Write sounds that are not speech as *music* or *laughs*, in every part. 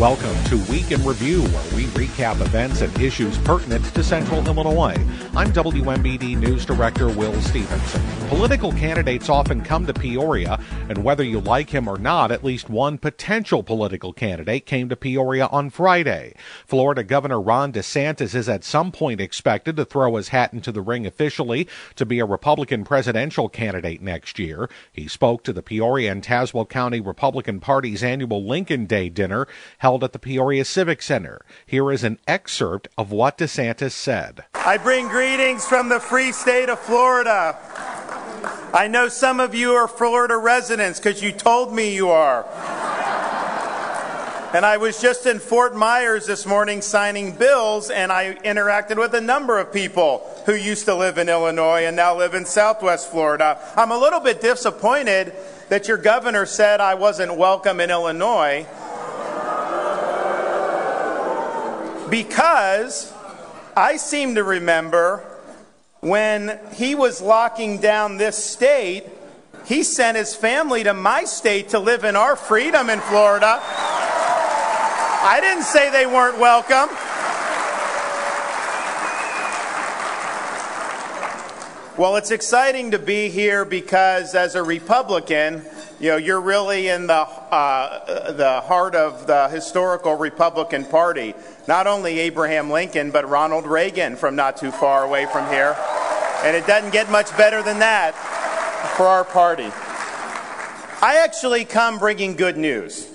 Welcome to Week in Review, where we recap events and issues pertinent to Central Illinois. I'm WMBD News Director Will Stevenson. Political candidates often come to Peoria, and whether you like him or not, at least one potential political candidate came to Peoria on Friday. Florida Governor Ron DeSantis is at some point expected to throw his hat into the ring officially to be a Republican presidential candidate next year. He spoke to the Peoria and Tazewell County Republican Party's annual Lincoln Day dinner held held at the Peoria Civic Center. Here is an excerpt of what DeSantis said. I bring greetings from the free state of Florida. I know some of you are Florida residents because you told me you are. And I was just in Fort Myers this morning signing bills, and I interacted with a number of people who used to live in Illinois and now live in Southwest Florida. I'm a little bit disappointed that your governor said I wasn't welcome in Illinois because I seem to remember when he was locking down this state, he sent his family to my state to live in our freedom in Florida. I didn't say they weren't welcome. Well, it's exciting to be here because as a Republican, you know, you're really in the, uh, the heart of the historical Republican Party. Not only Abraham Lincoln, but Ronald Reagan from not too far away from here. And it doesn't get much better than that for our party. I actually come bringing good news.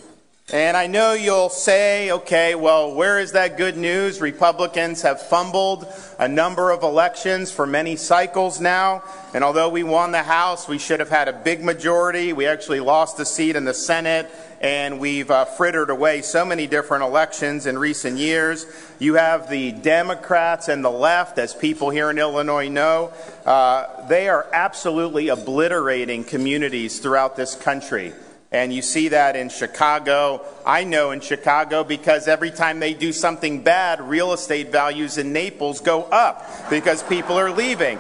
And I know you'll say, okay, well, where is that good news? Republicans have fumbled a number of elections for many cycles now. And although we won the House, we should have had a big majority. We actually lost a seat in the Senate, and we've uh, frittered away so many different elections in recent years. You have the Democrats and the left, as people here in Illinois know, uh, they are absolutely obliterating communities throughout this country. And you see that in Chicago. I know in Chicago because every time they do something bad, real estate values in Naples go up because people are leaving.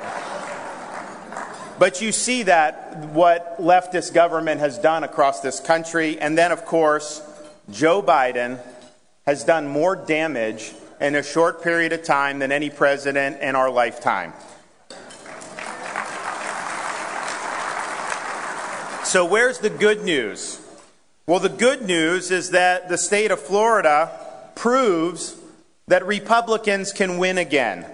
But you see that what leftist government has done across this country. And then, of course, Joe Biden has done more damage in a short period of time than any president in our lifetime. So, where's the good news? Well, the good news is that the state of Florida proves that Republicans can win again.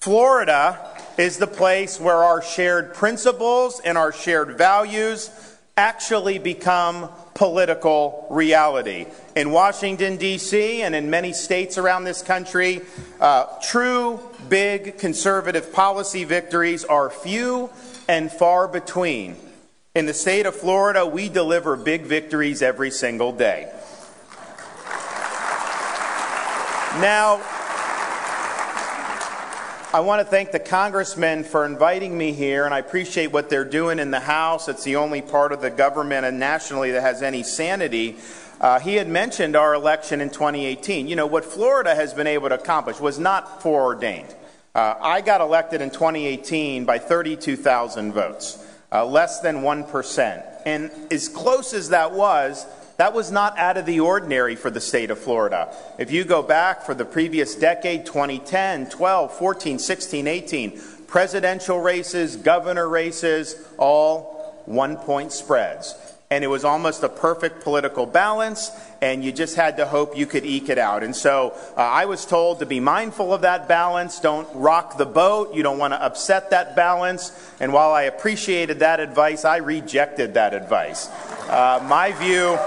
Florida is the place where our shared principles and our shared values actually become political reality. In Washington, D.C., and in many states around this country, uh, true, big conservative policy victories are few and far between. In the state of Florida, we deliver big victories every single day. Now, I want to thank the congressman for inviting me here, and I appreciate what they're doing in the House. It's the only part of the government and nationally that has any sanity. Uh, he had mentioned our election in 2018. You know, what Florida has been able to accomplish was not foreordained. Uh, I got elected in 2018 by 32,000 votes uh, less than 1%. And as close as that was, that was not out of the ordinary for the state of Florida. If you go back for the previous decade 2010, 12, 14, 16, 18 presidential races, governor races, all one point spreads and it was almost a perfect political balance, and you just had to hope you could eke it out. And so uh, I was told to be mindful of that balance. Don't rock the boat. You don't want to upset that balance. And while I appreciated that advice, I rejected that advice. Uh, my view.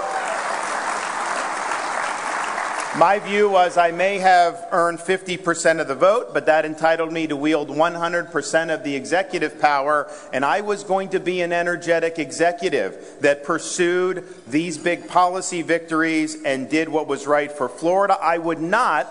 My view was I may have earned 50% of the vote, but that entitled me to wield 100% of the executive power, and I was going to be an energetic executive that pursued these big policy victories and did what was right for Florida. I would not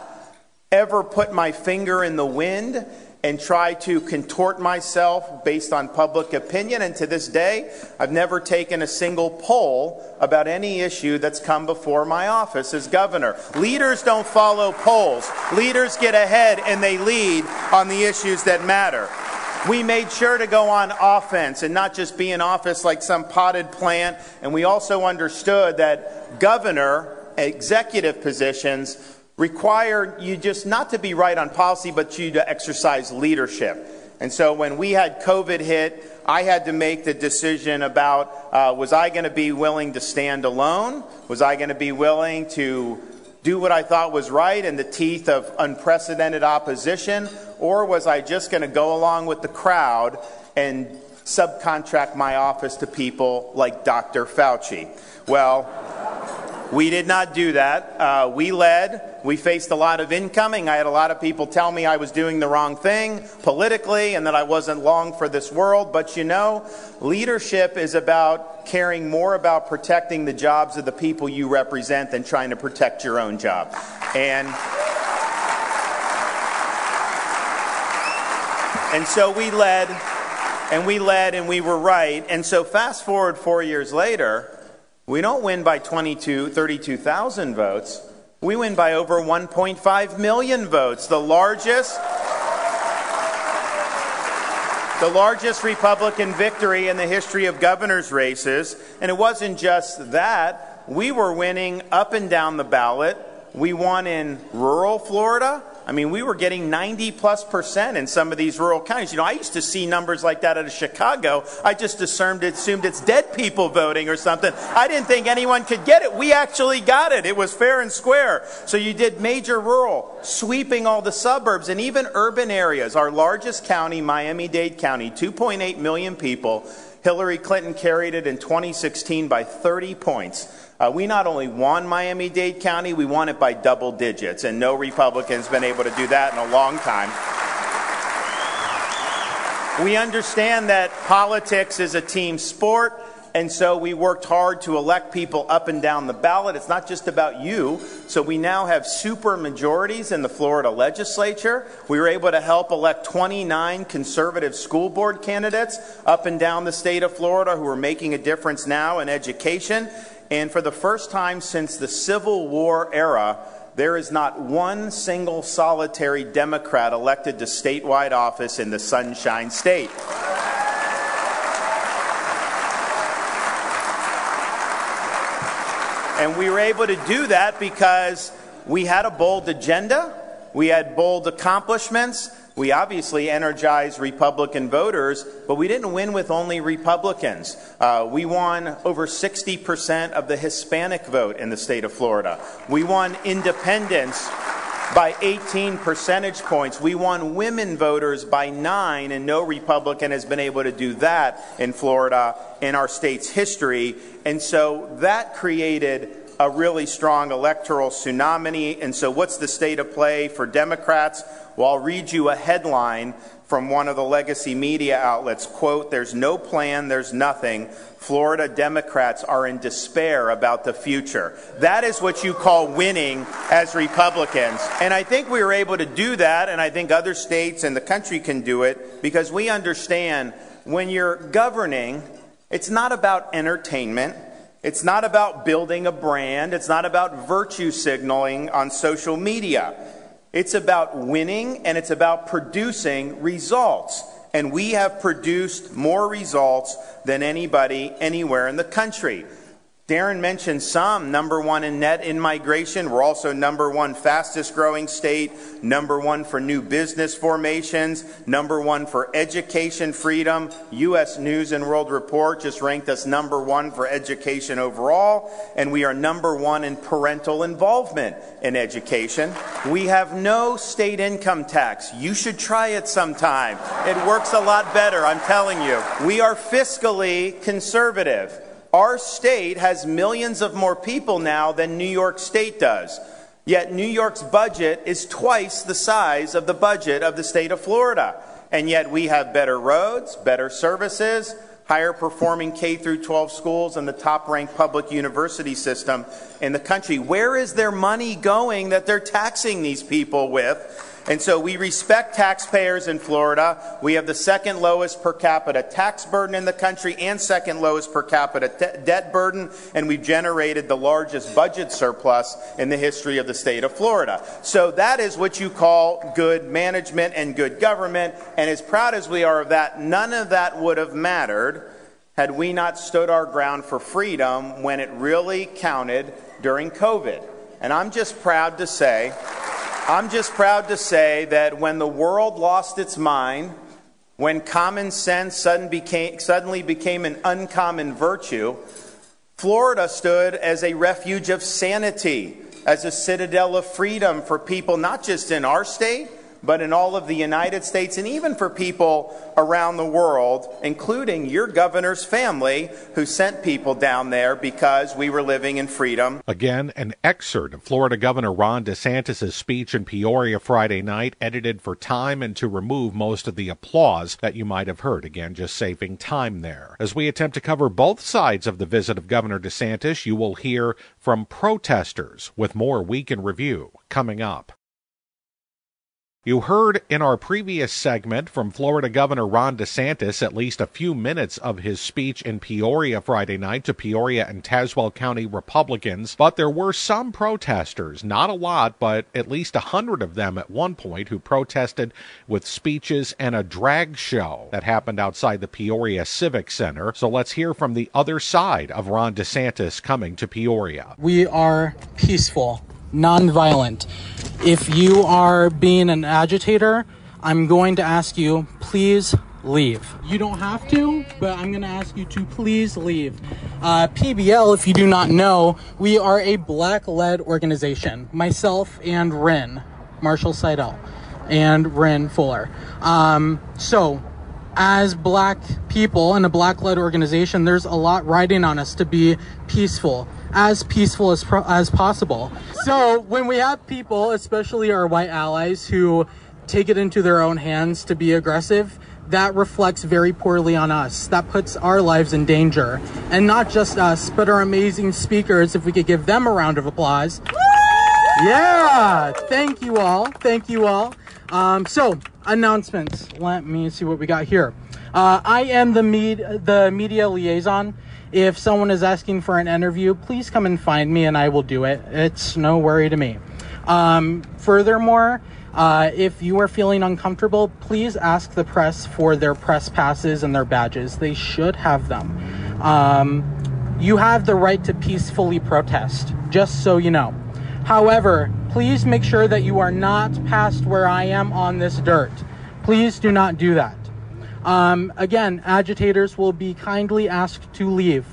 ever put my finger in the wind and try to contort myself based on public opinion. And to this day, I've never taken a single poll about any issue that's come before my office as governor. Leaders don't follow polls, leaders get ahead and they lead on the issues that matter. We made sure to go on offense and not just be in office like some potted plant. And we also understood that governor executive positions require you just not to be right on policy, but you to exercise leadership. And so when we had COVID hit, I had to make the decision about uh, was I going to be willing to stand alone? Was I going to be willing to do what I thought was right in the teeth of unprecedented opposition? Or was I just going to go along with the crowd and subcontract my office to people like Dr. Fauci? Well, we did not do that. Uh, we led. We faced a lot of incoming. I had a lot of people tell me I was doing the wrong thing politically and that I wasn't long for this world. But you know, leadership is about caring more about protecting the jobs of the people you represent than trying to protect your own job. And. And so we led, and we led, and we were right. And so, fast forward four years later, we don't win by 22, 32,000 votes. We win by over 1.5 million votes, the largest the largest Republican victory in the history of governor's races. And it wasn't just that. We were winning up and down the ballot. We won in rural Florida. I mean, we were getting 90 plus percent in some of these rural counties. You know, I used to see numbers like that out of Chicago. I just assumed, assumed it's dead people voting or something. I didn't think anyone could get it. We actually got it. It was fair and square. So you did major rural, sweeping all the suburbs and even urban areas. Our largest county, Miami Dade County, 2.8 million people. Hillary Clinton carried it in 2016 by 30 points. Uh, we not only won Miami Dade County, we won it by double digits, and no Republican's been able to do that in a long time. We understand that politics is a team sport, and so we worked hard to elect people up and down the ballot. It's not just about you. So we now have super majorities in the Florida legislature. We were able to help elect 29 conservative school board candidates up and down the state of Florida who are making a difference now in education. And for the first time since the Civil War era, there is not one single solitary Democrat elected to statewide office in the Sunshine State. And we were able to do that because we had a bold agenda, we had bold accomplishments, we obviously energized Republican voters, but we didn't win with only Republicans. Uh, we won over 60% of the Hispanic vote in the state of Florida. We won independents by 18 percentage points. We won women voters by nine, and no Republican has been able to do that in Florida in our state's history. And so that created a really strong electoral tsunami. And so, what's the state of play for Democrats? Well, I'll read you a headline from one of the legacy media outlets. Quote, there's no plan, there's nothing. Florida Democrats are in despair about the future. That is what you call winning as Republicans. And I think we were able to do that, and I think other states and the country can do it because we understand when you're governing, it's not about entertainment. It's not about building a brand. It's not about virtue signaling on social media. It's about winning and it's about producing results. And we have produced more results than anybody anywhere in the country. Darin mentioned some. Number one in net in migration. We're also number one fastest growing state, number one for new business formations, number one for education freedom. U.S. News and World Report just ranked us number one for education overall, and we are number one in parental involvement in education. We have no state income tax. You should try it sometime. It works a lot better, I'm telling you. We are fiscally conservative. Our state has millions of more people now than New York State does. Yet New York's budget is twice the size of the budget of the state of Florida. And yet we have better roads, better services, higher performing K through 12 schools and the top ranked public university system in the country. Where is their money going that they're taxing these people with? And so we respect taxpayers in Florida. We have the second lowest per capita tax burden in the country and second lowest per capita de- debt burden, and we've generated the largest budget surplus in the history of the state of Florida. So that is what you call good management and good government. And as proud as we are of that, none of that would have mattered had we not stood our ground for freedom when it really counted during COVID. And I'm just proud to say, I'm just proud to say that when the world lost its mind, when common sense sudden became, suddenly became an uncommon virtue, Florida stood as a refuge of sanity, as a citadel of freedom for people not just in our state, but in all of the United States and even for people around the world, including your governor's family who sent people down there because we were living in freedom. Again, an excerpt of Florida Governor Ron DeSantis' speech in Peoria Friday night, edited for time and to remove most of the applause that you might have heard. Again, just saving time there. As we attempt to cover both sides of the visit of Governor DeSantis, you will hear from protesters with more Week in Review coming up. You heard in our previous segment from Florida Governor Ron DeSantis at least a few minutes of his speech in Peoria Friday night to Peoria and Tazewell County Republicans, but there were some protesters, not a lot, but at least a hundred of them at one point, who protested with speeches and a drag show that happened outside the Peoria Civic Center. So let's hear from the other side of Ron DeSantis coming to Peoria. We are peaceful nonviolent. If you are being an agitator, I'm going to ask you, please leave. You don't have to, but I'm going to ask you to please leave. Uh, PBL, if you do not know, we are a black led organization. Myself and Rin, Marshall Seidel, and Rin Fuller. Um, so, as black people in a black led organization, there's a lot riding on us to be peaceful as peaceful as, pro- as possible. So when we have people, especially our white allies, who take it into their own hands to be aggressive, that reflects very poorly on us. That puts our lives in danger. And not just us, but our amazing speakers, if we could give them a round of applause. Yeah, thank you all. Thank you all. Um, so, announcements. Let me see what we got here. Uh, I am the, med- the media liaison. If someone is asking for an interview, please come and find me and I will do it. It's no worry to me. Um, furthermore, uh, if you are feeling uncomfortable, please ask the press for their press passes and their badges. They should have them. Um, you have the right to peacefully protest, just so you know. However, please make sure that you are not past where I am on this dirt. Please do not do that. Um, again, agitators will be kindly asked to leave.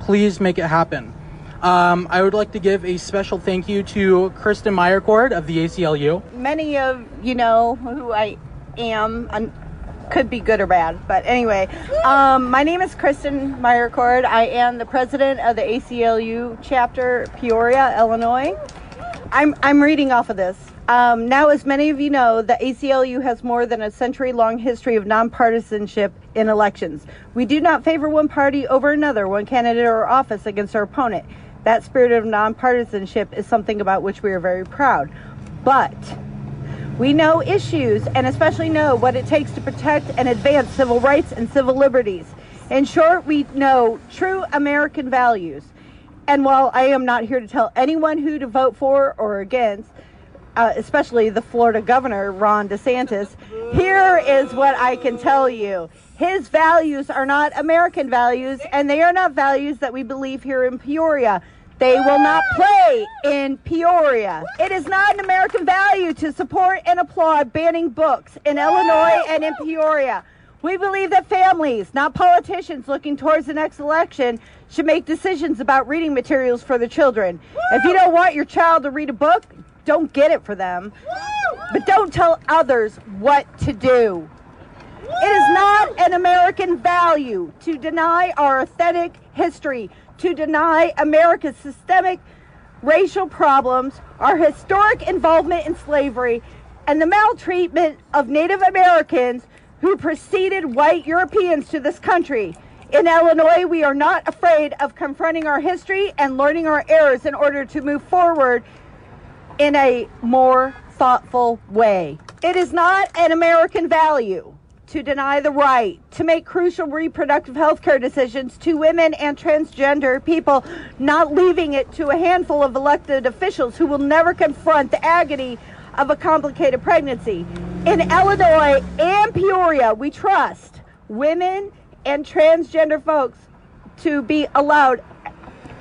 Please make it happen. Um, I would like to give a special thank you to Kristen Meyercord of the ACLU. Many of you know who I am. I'm, could be good or bad, but anyway, um, my name is Kristen Meyercord. I am the president of the ACLU chapter Peoria, Illinois. I'm I'm reading off of this. Um, now, as many of you know, the ACLU has more than a century long history of nonpartisanship in elections. We do not favor one party over another, one candidate or office against our opponent. That spirit of nonpartisanship is something about which we are very proud. But we know issues and especially know what it takes to protect and advance civil rights and civil liberties. In short, we know true American values. And while I am not here to tell anyone who to vote for or against, uh, especially the Florida governor, Ron DeSantis, here is what I can tell you. His values are not American values, and they are not values that we believe here in Peoria. They will not play in Peoria. It is not an American value to support and applaud banning books in Illinois and in Peoria. We believe that families, not politicians looking towards the next election, should make decisions about reading materials for their children. If you don't want your child to read a book, don't get it for them, but don't tell others what to do. It is not an American value to deny our authentic history, to deny America's systemic racial problems, our historic involvement in slavery, and the maltreatment of Native Americans who preceded white Europeans to this country. In Illinois, we are not afraid of confronting our history and learning our errors in order to move forward in a more thoughtful way. It is not an American value to deny the right to make crucial reproductive health care decisions to women and transgender people, not leaving it to a handful of elected officials who will never confront the agony of a complicated pregnancy. In Illinois and Peoria, we trust women and transgender folks to be allowed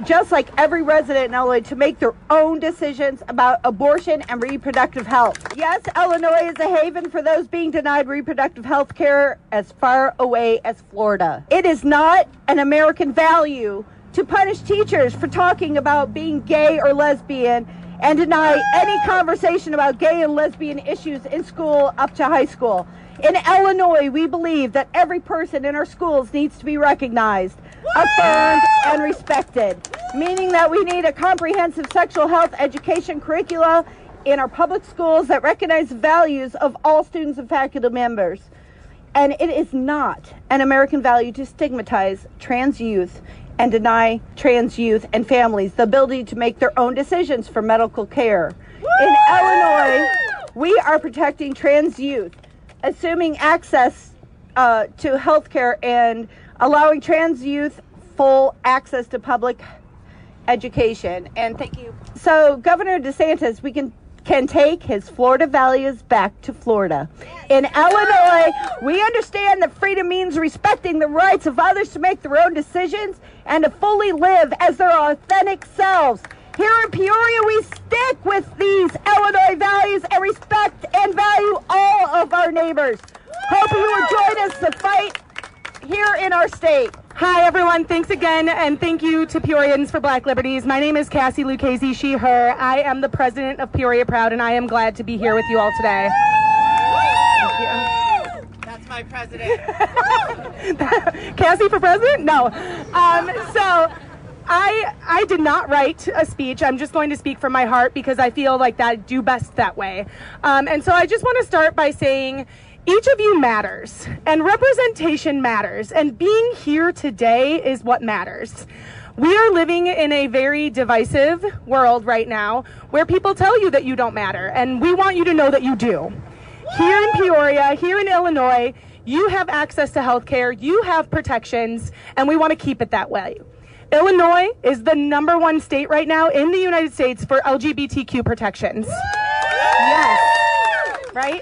just like every resident in Illinois, to make their own decisions about abortion and reproductive health. Yes, Illinois is a haven for those being denied reproductive health care as far away as Florida. It is not an American value to punish teachers for talking about being gay or lesbian and deny any conversation about gay and lesbian issues in school up to high school. In Illinois, we believe that every person in our schools needs to be recognized, affirmed, and respected, meaning that we need a comprehensive sexual health education curricula in our public schools that recognize the values of all students and faculty members. And it is not an American value to stigmatize trans youth and deny trans youth and families the ability to make their own decisions for medical care. In Illinois, we are protecting trans youth, assuming access uh, to health care and allowing trans youth full access to public education. And thank you. So, Governor DeSantis, we can can take his Florida values back to Florida. In Illinois, we understand that freedom means respecting the rights of others to make their own decisions and to fully live as their authentic selves. Here in Peoria, we stick with these Illinois values and respect and value all of our neighbors. Hope you will join us to fight here in our state. Hi, everyone. Thanks again, and thank you to Peorians for Black Liberties. My name is Cassie Lucchese, she, her. I am the president of Peoria Proud, and I am glad to be here with you all today. That's my president. *laughs* Cassie for president? No. Um, so. I I did not write a speech. I'm just going to speak from my heart because I feel like that do best that way. Um, and so I just want to start by saying each of you matters and representation matters and being here today is what matters. We are living in a very divisive world right now where people tell you that you don't matter and we want you to know that you do. Here in Peoria, here in Illinois, you have access to health care, you have protections, and we want to keep it that way. Illinois is the number one state right now in the United States for LGBTQ protections. Yes. Right?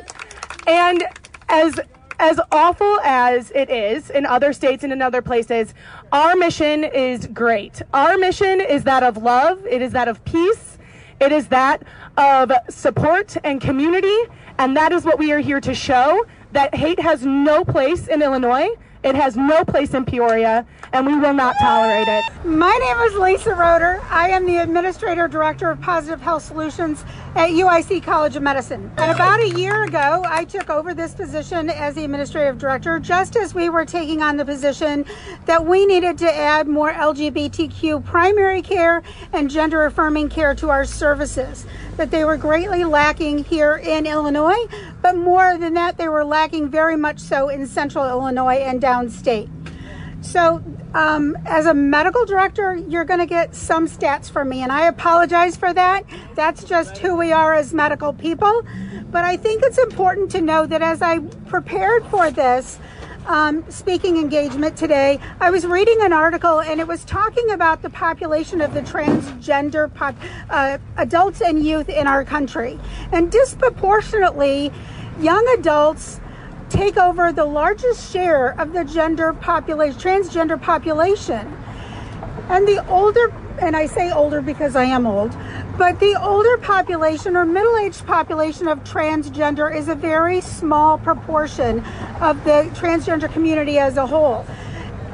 And as as awful as it is in other states and in other places, our mission is great. Our mission is that of love, it is that of peace, it is that of support and community, and that is what we are here to show that hate has no place in Illinois. It has no place in Peoria, and we will not tolerate it. My name is Lisa Roeder. I am the Administrator Director of Positive Health Solutions at UIC College of Medicine. And about a year ago, I took over this position as the Administrative Director just as we were taking on the position that we needed to add more LGBTQ primary care and gender affirming care to our services. That they were greatly lacking here in Illinois, but more than that, they were lacking very much so in central Illinois and downstate. So, um, as a medical director, you're going to get some stats from me, and I apologize for that. That's just who we are as medical people. But I think it's important to know that as I prepared for this, um, speaking engagement today, I was reading an article and it was talking about the population of the transgender pop, uh, adults and youth in our country. And disproportionately, young adults take over the largest share of the gender population, transgender population. And the older, and I say older because I am old, but the older population or middle aged population of transgender is a very small proportion of the transgender community as a whole.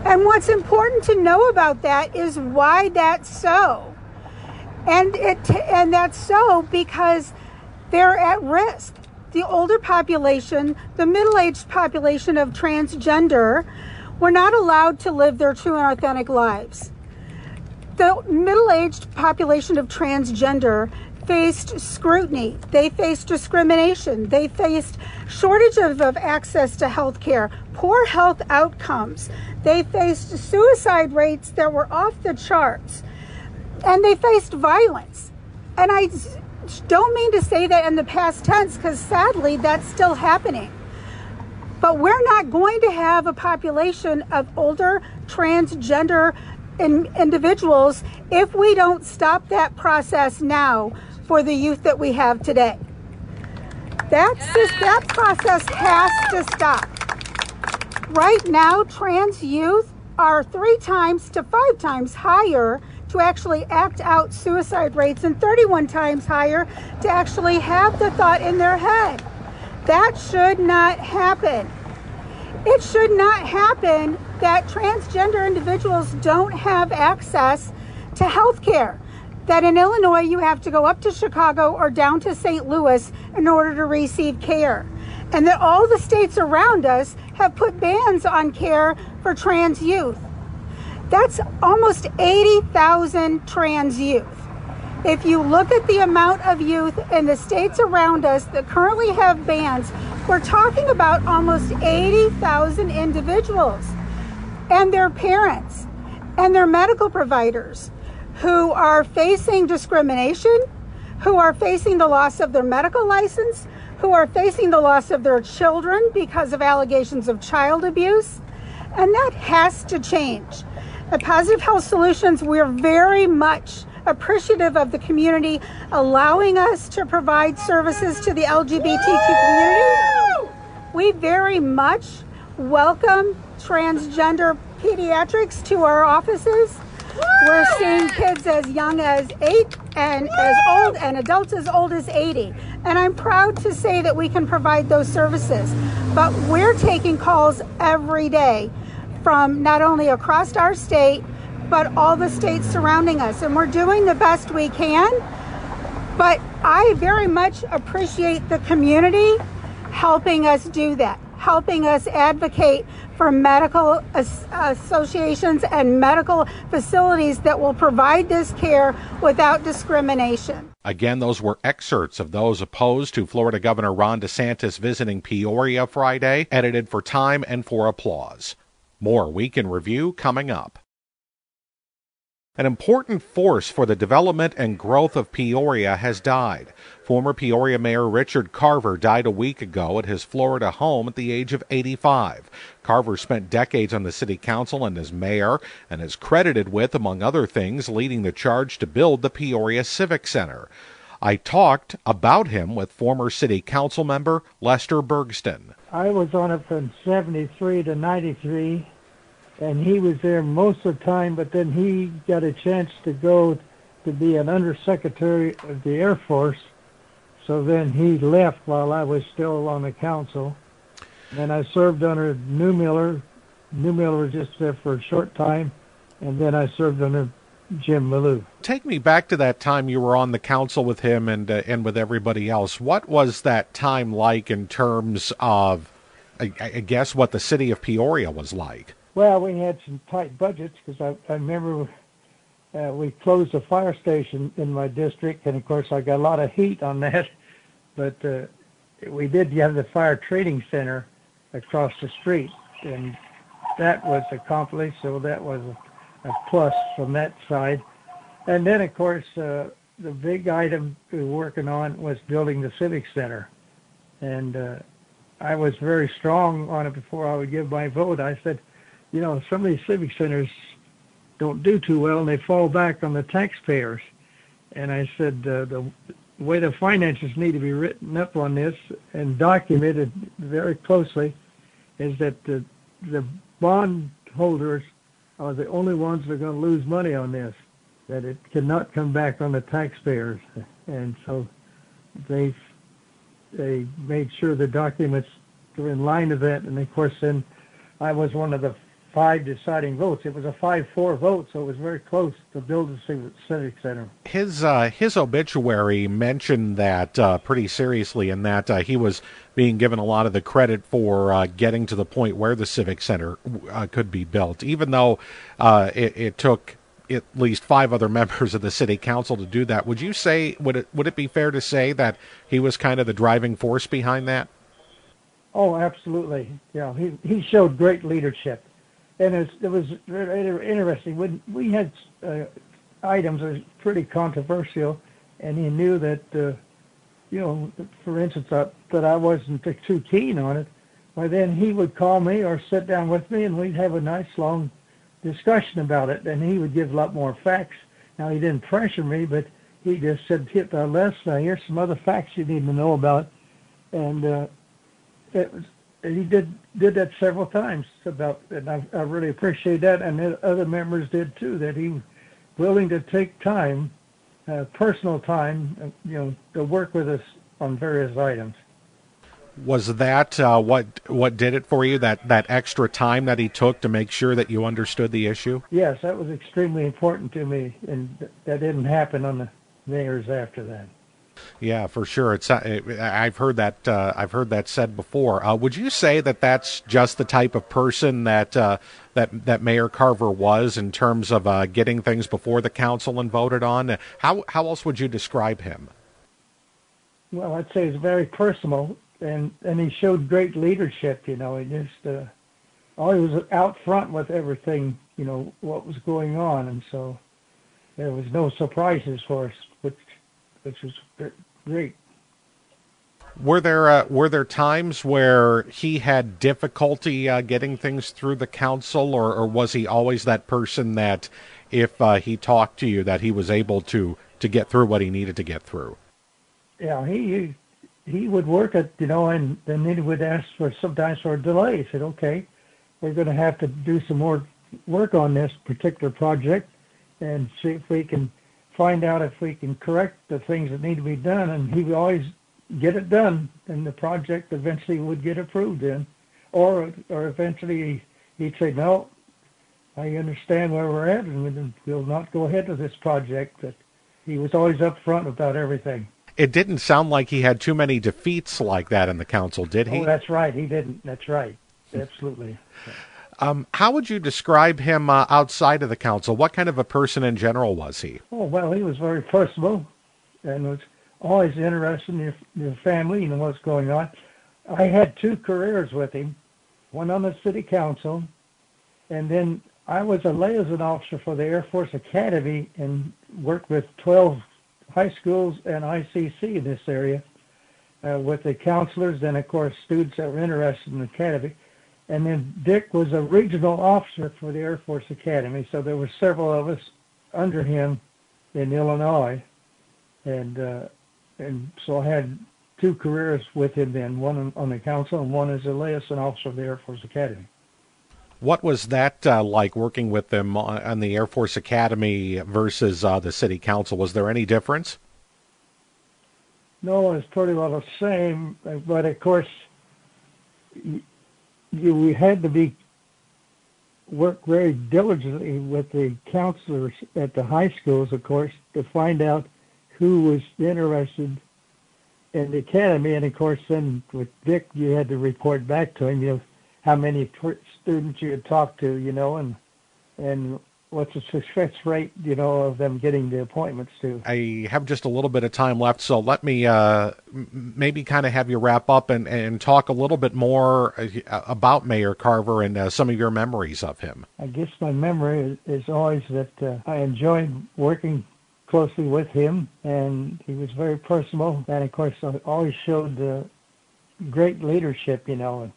And what's important to know about that is why that's so. And it and that's so because they're at risk. The older population, the middle-aged population of transgender were not allowed to live their true and authentic lives the middle aged population of transgender faced scrutiny, they faced discrimination, they faced shortage of, of access to health care, poor health outcomes, they faced suicide rates that were off the charts, and they faced violence. And I don't mean to say that in the past tense because sadly that's still happening. But we're not going to have a population of older transgender in individuals if we don't stop that process now for the youth that we have today. That's just, that process has to stop. Right now, trans youth are three times to five times higher to actually act out suicide rates and 31 times higher to actually have the thought in their head. That should not happen. It should not happen that transgender individuals don't have access to health care. That in Illinois, you have to go up to Chicago or down to St. Louis in order to receive care. And that all the states around us have put bans on care for trans youth. That's almost 80,000 trans youth. If you look at the amount of youth in the states around us that currently have bans, we're talking about almost 80,000 individuals and their parents and their medical providers who are facing discrimination, who are facing the loss of their medical license, who are facing the loss of their children because of allegations of child abuse. And that has to change. At Positive Health Solutions, we're very much appreciative of the community allowing us to provide services to the LGBTQ community. We very much welcome transgender pediatrics to our offices. We're seeing kids as young as eight and as old and adults as old as 80. And I'm proud to say that we can provide those services. But we're taking calls every day from not only across our state, but all the states surrounding us. And we're doing the best we can. But I very much appreciate the community helping us do that, helping us advocate for medical as- associations and medical facilities that will provide this care without discrimination. Again, those were excerpts of those opposed to Florida Governor Ron DeSantis visiting Peoria Friday, edited for time and for applause. More Week in Review coming up. An important force for the development and growth of Peoria has died. Former Peoria Mayor Richard Carver died a week ago at his Florida home at the age of 85. Carver spent decades on the city council and as mayor and is credited with, among other things, leading the charge to build the Peoria Civic Center. I talked about him with former city council member Lester Bergston. I was on it from 73 to 93 and he was there most of the time, but then he got a chance to go to be an undersecretary of the Air Force. So then he left while I was still on the council. And I served under Neumiller. New Miller was just there for a short time, and then I served under Jim Maloof. Take me back to that time you were on the council with him and uh, and with everybody else. What was that time like in terms of, I, I guess, what the city of Peoria was like? Well, we had some tight budgets because I, I remember uh, we closed a fire station in my district, and of course I got a lot of heat on that. *laughs* But uh, we did have the fire training center across the street, and that was accomplished. So that was a, a plus from that side. And then, of course, uh, the big item we were working on was building the civic center, and uh, I was very strong on it before I would give my vote. I said you know, some of these civic centers don't do too well, and they fall back on the taxpayers. And I said uh, the way the finances need to be written up on this and documented very closely is that the the are the only ones that are going to lose money on this. That it cannot come back on the taxpayers, and so they they made sure the documents were in line with that. And of course, then I was one of the five deciding votes. It was a five-four vote, so it was very close to build the civic center. His uh, his obituary mentioned that uh, pretty seriously, in that uh, he was being given a lot of the credit for uh, getting to the point where the civic center uh, could be built, even though uh, it, it took at least five other *laughs* members of the city council to do that. Would you say would it would it be fair to say that he was kind of the driving force behind that? Oh, absolutely. Yeah, he he showed great leadership and it was, it was very interesting. When we had uh, items that were pretty controversial, and he knew that, uh, you know, for instance, uh, that I wasn't too keen on it. Well, then he would call me or sit down with me, and we'd have a nice long discussion about it. And he would give a lot more facts. Now he didn't pressure me, but he just said, "Hit the list. Now here's some other facts you need to know about." And uh, it was he did did that several times about, and I, I really appreciate that, and other members did too. That he was willing to take time, uh, personal time, uh, you know, to work with us on various items. Was that uh, what what did it for you? That that extra time that he took to make sure that you understood the issue. Yes, that was extremely important to me, and th- that didn't happen on the mayors after that. Yeah, for sure. It's uh, I've heard that uh, I've heard that said before. Uh, would you say that that's just the type of person that uh, that that Mayor Carver was in terms of uh, getting things before the council and voted on? How how else would you describe him? Well, I'd say it's very personal and and he showed great leadership. You know, he just uh, always was out front with everything. You know what was going on, and so there was no surprises for us, which which is great. Were there uh, were there times where he had difficulty uh, getting things through the council, or, or, was he always that person that, if uh, he talked to you, that he was able to to get through what he needed to get through? Yeah, he he would work it, you know, and then he would ask for sometimes for a delay. He said, okay, we're going to have to do some more work on this particular project and see if we can find out if we can correct the things that need to be done. And he would always get it done, and the project eventually would get approved then. Or, or eventually he'd say, no, I understand where we're at, and we'll not go ahead with this project. But he was always upfront about everything it didn't sound like he had too many defeats like that in the council, did he? Oh, that's right. He didn't. That's right. Absolutely. *laughs* Um, how would you describe him uh, outside of the council? What kind of a person in general was he? Oh well, he was very personable, and was always interested in your, your family and what's going on. I had two careers with him, one on the city council, and then I was a liaison officer for the Air Force Academy and worked with 12 high schools and ICC in this area uh, with the counselors and, of course, students that were interested in the academy. And then Dick was a regional officer for the Air Force Academy, so there were several of us under him in Illinois, and uh, and so I had two careers with him then, one on the council and one as a liaison officer of the Air Force Academy. What was that uh, like working with them on the Air Force Academy versus uh, the City Council? Was there any difference? No, it's pretty well the same. But of course, we had to be work very diligently with the counselors at the high schools, of course, to find out who was interested in the academy. And of course, then with Dick, you had to report back to him. You know, how many students you had talked to, you know, and and what's the success rate, you know, of them getting the appointments to. I have just a little bit of time left, so let me uh, maybe kind of have you wrap up and, and talk a little bit more uh, about Mayor Carver and uh, some of your memories of him. I guess my memory is, is always that uh, I enjoyed working closely with him, and he was very personable, and of course, I always showed uh, great leadership, you know,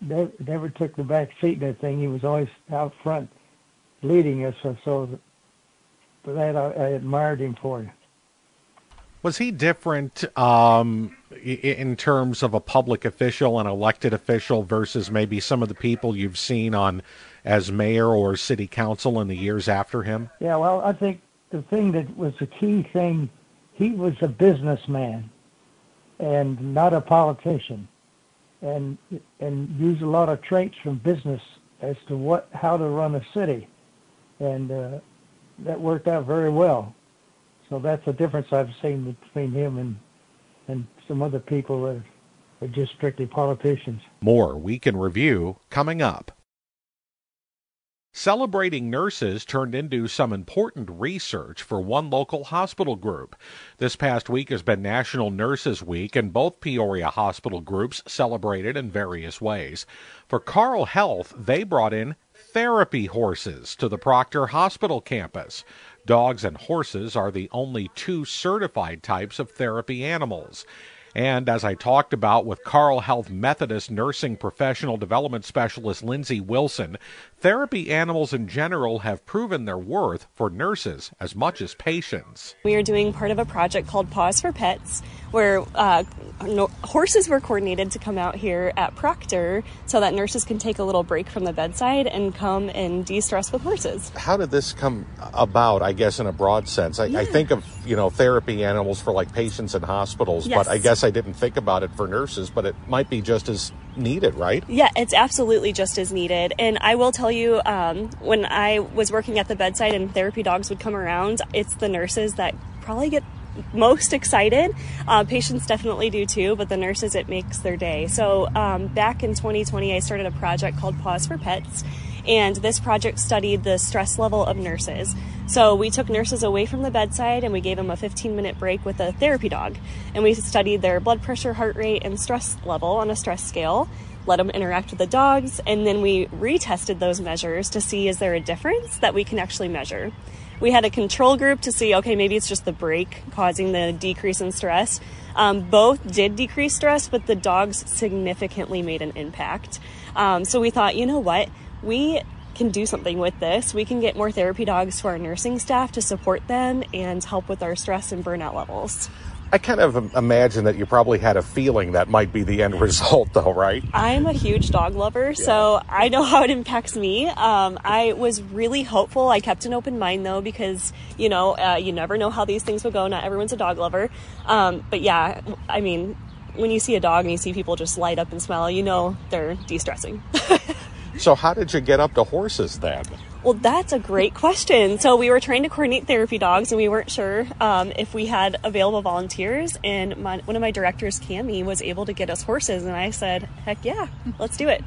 never, never took the back seat in that thing. He was always out front leading us. So, so that, I, I admired him for it. Was he different um, in terms of a public official, an elected official, versus maybe some of the people you've seen on as mayor or city council in the years after him? Yeah, well, I think the thing that was the key thing, he was a businessman and not a politician and and use a lot of traits from business as to what how to run a city, and uh, that worked out very well. So that's the difference I've seen between him and and some other people that are just strictly politicians. More week in review coming up. Celebrating nurses turned into some important research for one local hospital group. This past week has been National Nurses Week, and both Peoria hospital groups celebrated in various ways. For Carle Health, they brought in therapy horses to the Proctor Hospital campus. Dogs and horses are the only two certified types of therapy animals. And as I talked about with Carle Health Methodist Nursing Professional Development Specialist Lindsay Wilson, therapy animals in general have proven their worth for nurses as much as patients. We are doing part of a project called Paws for Pets, where uh, no, horses were coordinated to come out here at Proctor so that nurses can take a little break from the bedside and come and de-stress with horses. How did this come about? I guess in a broad sense, I, yeah. I think of you know therapy animals for like patients in hospitals, yes. but I guess I didn't think about it for nurses. But it might be just as needed, right? Yeah, it's absolutely just as needed. And I will tell you, um, when I was working at the bedside and therapy dogs would come around, it's the nurses that probably get most excited. Uh, patients definitely do too, but the nurses, it makes their day. So um, back in 2020, I started a project called Paws for Pets. And this project studied the stress level of nurses. So we took nurses away from the bedside and we gave them a 15 minute break with a therapy dog. And we studied their blood pressure, heart rate, and stress level on a stress scale let them interact with the dogs, and then we retested those measures to see is there a difference that we can actually measure. We had a control group to see, okay, maybe it's just the break causing the decrease in stress. Um, both did decrease stress, but the dogs significantly made an impact. Um, so we thought, you know what? We can do something with this. We can get more therapy dogs to our nursing staff to support them and help with our stress and burnout levels. I kind of imagine that you probably had a feeling that might be the end *laughs* result, though, right? I'm a huge dog lover, yeah. so I know how it impacts me. Um, I was really hopeful. I kept an open mind, though, because, you know, uh, you never know how these things will go. Not everyone's a dog lover. Um, but yeah, I mean, when you see a dog and you see people just light up and smile, you know they're de stressing. *laughs* so, how did you get up to horses then? Well, that's a great question. So we were trying to coordinate therapy dogs, and we weren't sure um, if we had available volunteers. And my, one of my directors, Cami, was able to get us horses, and I said, "Heck yeah, let's do it."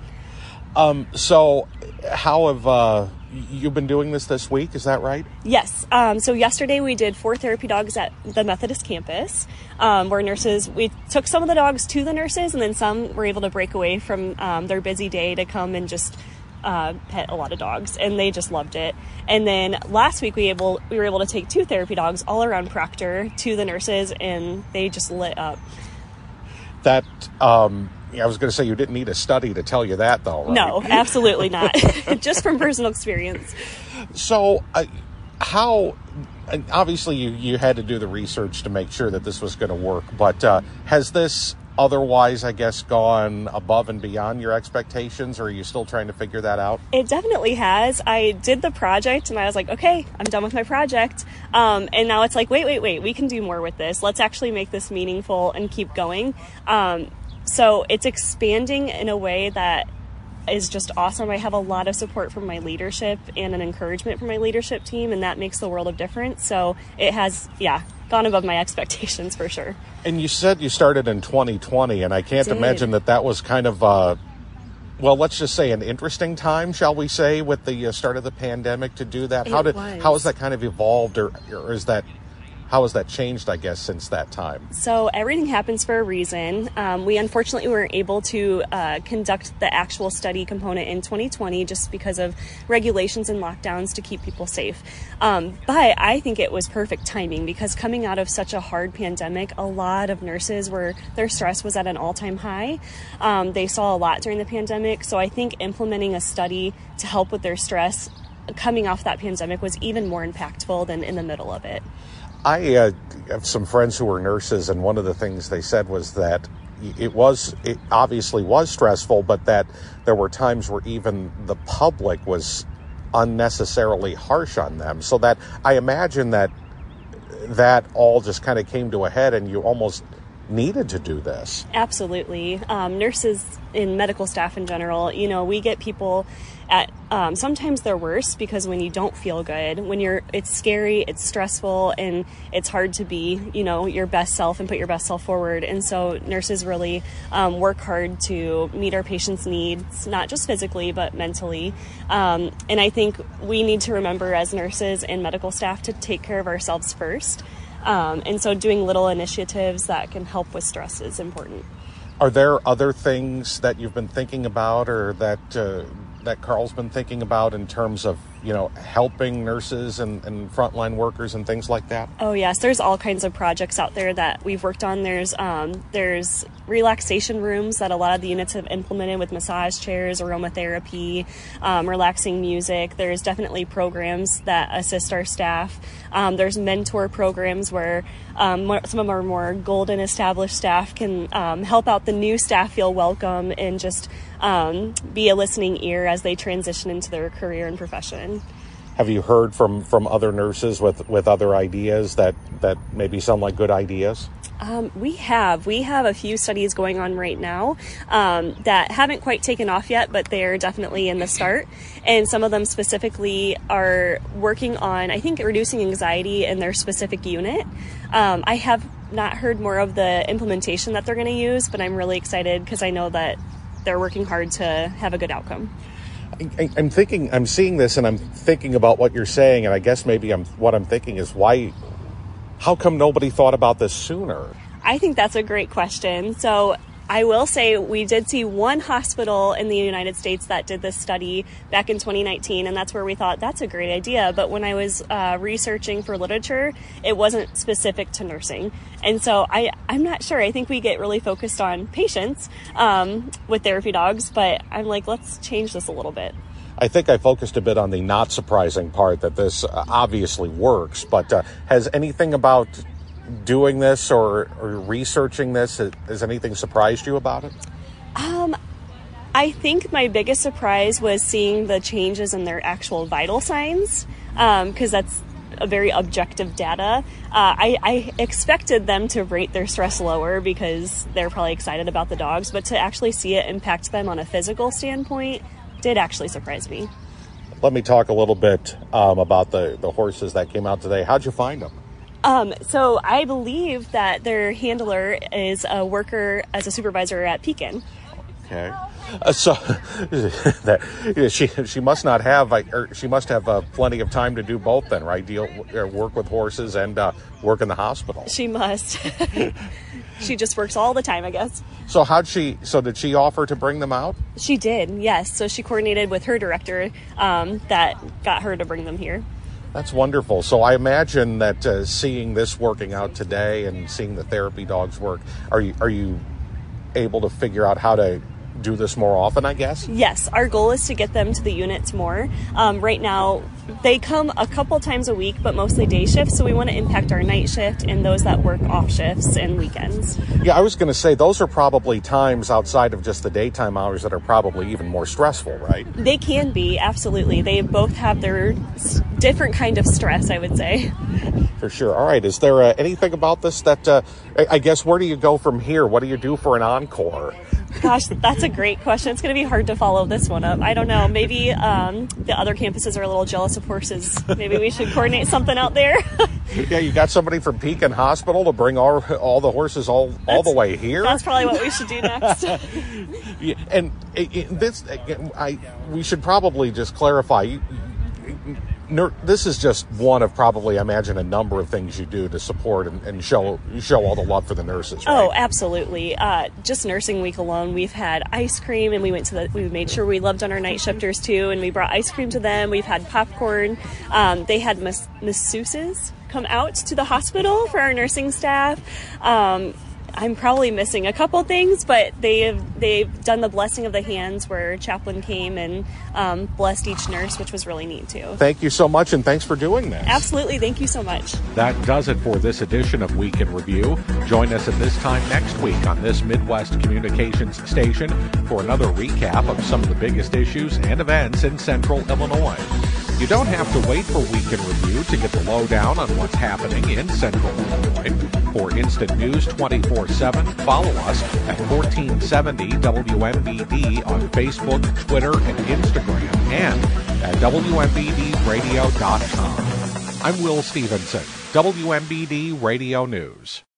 Um, so, how have uh, you been doing this this week? Is that right? Yes. Um, so yesterday we did four therapy dogs at the Methodist campus, um, where nurses we took some of the dogs to the nurses, and then some were able to break away from um, their busy day to come and just uh, pet a lot of dogs, and they just loved it. And then last week we able we were able to take two therapy dogs all around Proctor to the nurses, and they just lit up. That um, I was going to say you didn't need a study to tell you that, though. Right? No, absolutely not. *laughs* just from personal experience. So, uh, how? Obviously, you you had to do the research to make sure that this was going to work, but uh, has this otherwise, I guess, gone above and beyond your expectations, or are you still trying to figure that out? It definitely has. I did the project and I was like, okay, I'm done with my project. Um, and now it's like, wait, wait, wait, we can do more with this. Let's actually make this meaningful and keep going. Um, so it's expanding in a way that is just awesome. I have a lot of support from my leadership and an encouragement from my leadership team, and that makes the world of difference. So it has, yeah, gone above my *laughs* expectations for sure. And you said you started in 2020, and I can't imagine that that was kind of, uh, well, let's just say an interesting time, shall we say, with the uh, start of the pandemic to do that. It how did was. how has that kind of evolved, or, or is that how has that changed, I guess, since that time? So, everything happens for a reason. Um, we unfortunately weren't able to uh, conduct the actual study component in 2020 just because of regulations and lockdowns to keep people safe. Um, but I think it was perfect timing because coming out of such a hard pandemic, a lot of nurses were, their stress was at an all time high. Um, they saw a lot during the pandemic. So, I think implementing a study to help with their stress coming off that pandemic was even more impactful than in the middle of it. I uh, have some friends who are nurses, and one of the things they said was that it was it obviously was stressful, but that there were times where even the public was unnecessarily harsh on them. So that I imagine that that all just kind of came to a head, and you almost needed to do this. Absolutely, um, nurses and medical staff in general. You know, we get people at um, sometimes they're worse because when you don't feel good when you're it's scary it's stressful and it's hard to be you know your best self and put your best self forward. And so nurses really um, work hard to meet our patients needs not just physically but mentally. Um, and i think we need to remember as nurses and medical staff to take care of ourselves first. Um, and so doing little initiatives that can help with stress is important. Are there other things that you've been thinking about or that uh, that Carle's been thinking about in terms of you know helping nurses and, and frontline workers and things like that? Oh yes, there's all kinds of projects out there that we've worked on. There's um, there's relaxation rooms that a lot of the units have implemented with massage chairs, aromatherapy, um, relaxing music. There's definitely programs that assist our staff. Um, there's mentor programs where um, some of our more golden established staff can um, help out the new staff feel welcome and just um, be a listening ear as they transition into their career and profession. Have you heard from, from other nurses with, with other ideas that, that maybe sound like good ideas? Um, we have. We have a few studies going on right now um, that haven't quite taken off yet, but they're definitely in the start. And some of them specifically are working on, I think, reducing anxiety in their specific unit. Um, I have not heard more of the implementation that they're going to use, but I'm really excited because I know that they're working hard to have a good outcome. I, am thinking, I'm seeing this, and I'm thinking about what you're saying, and I guess maybe I'm what I'm thinking is why, how come nobody thought about this sooner? I think that's a great question. So I will say we did see one hospital in the United States that did this study back in 2019, and that's where we thought that's a great idea. But when I was uh, researching for literature, it wasn't specific to nursing. And so I, I'm not sure. I think we get really focused on patients um, with therapy dogs, but I'm like, let's change this a little bit. I think I focused a bit on the not surprising part that this uh, obviously works, but uh, has anything about doing this or, or researching this? Has anything surprised you about it? Um, I think my biggest surprise was seeing the changes in their actual vital signs, because um, that's a very objective data. Uh, I, I, expected them to rate their stress lower because they're probably excited about the dogs, but to actually see it impact them on a physical standpoint did actually surprise me. Let me talk a little bit um, about the, the horses that came out today. How'd you find them? Um, so I believe that their handler is a worker as a supervisor at Pekin. Okay. Uh, so *laughs* that she she must not have or she must have uh, plenty of time to do both then right? Deal uh, work with horses and uh, work in the hospital. She must. *laughs* She just works all the time i guess. So how'd she so did she offer to bring them out? She did yes. So she coordinated with her director um, that got her to bring them here that's wonderful. So I imagine that uh, seeing this working out today and seeing the therapy dogs work, are you are you able to figure out how to do this more often, I guess? Yes, our goal is to get them to the units more. Um, right now, they come a couple times a week, but mostly day shifts. So we want to impact our night shift and those that work off shifts and weekends. Yeah, I was going to say those are probably times outside of just the daytime hours that are probably even more stressful, right? They can be, absolutely. They both have their different kind of stress, I would say. For sure. All right. Is there uh, anything about this that, uh, I guess, where do you go from here? What do you do for an encore? Gosh, that's a great question. It's going to be hard to follow this one up. I don't know. Maybe um, the other campuses are a little jealous of horses. Maybe we should coordinate something out there. *laughs* yeah, you got somebody from Pekin Hospital to bring all all the horses all that's, all the way here. That's probably what we should do next. *laughs* yeah, and it, it, this, I we should probably just clarify. You, this is just one of probably, I imagine, a number of things you do to support and, and show show all the love for the nurses. Right? Oh, absolutely. Uh, just nursing week alone, we've had ice cream, and we went to the. We made sure we loved on our night shifters too, and we brought ice cream to them. We've had popcorn. Um, they had mas- masseuses come out to the hospital for our nursing staff. Um, I'm probably missing a couple things, but they've they've done the blessing of the hands where chaplain came and um, blessed each nurse, which was really neat too. Thank you so much, and thanks for doing this. Absolutely, thank you so much. That does it for this edition of Week in Review. Join us at this time next week on this Midwest Communications station for another recap of some of the biggest issues and events in Central Illinois. You don't have to wait for Week in Review to get the lowdown on what's happening in Central Illinois. For instant news 24 7, follow us at 1470 WMBD on Facebook, Twitter, and Instagram, and at WMBDradio.com. I'm Will Stevenson, WMBD Radio News.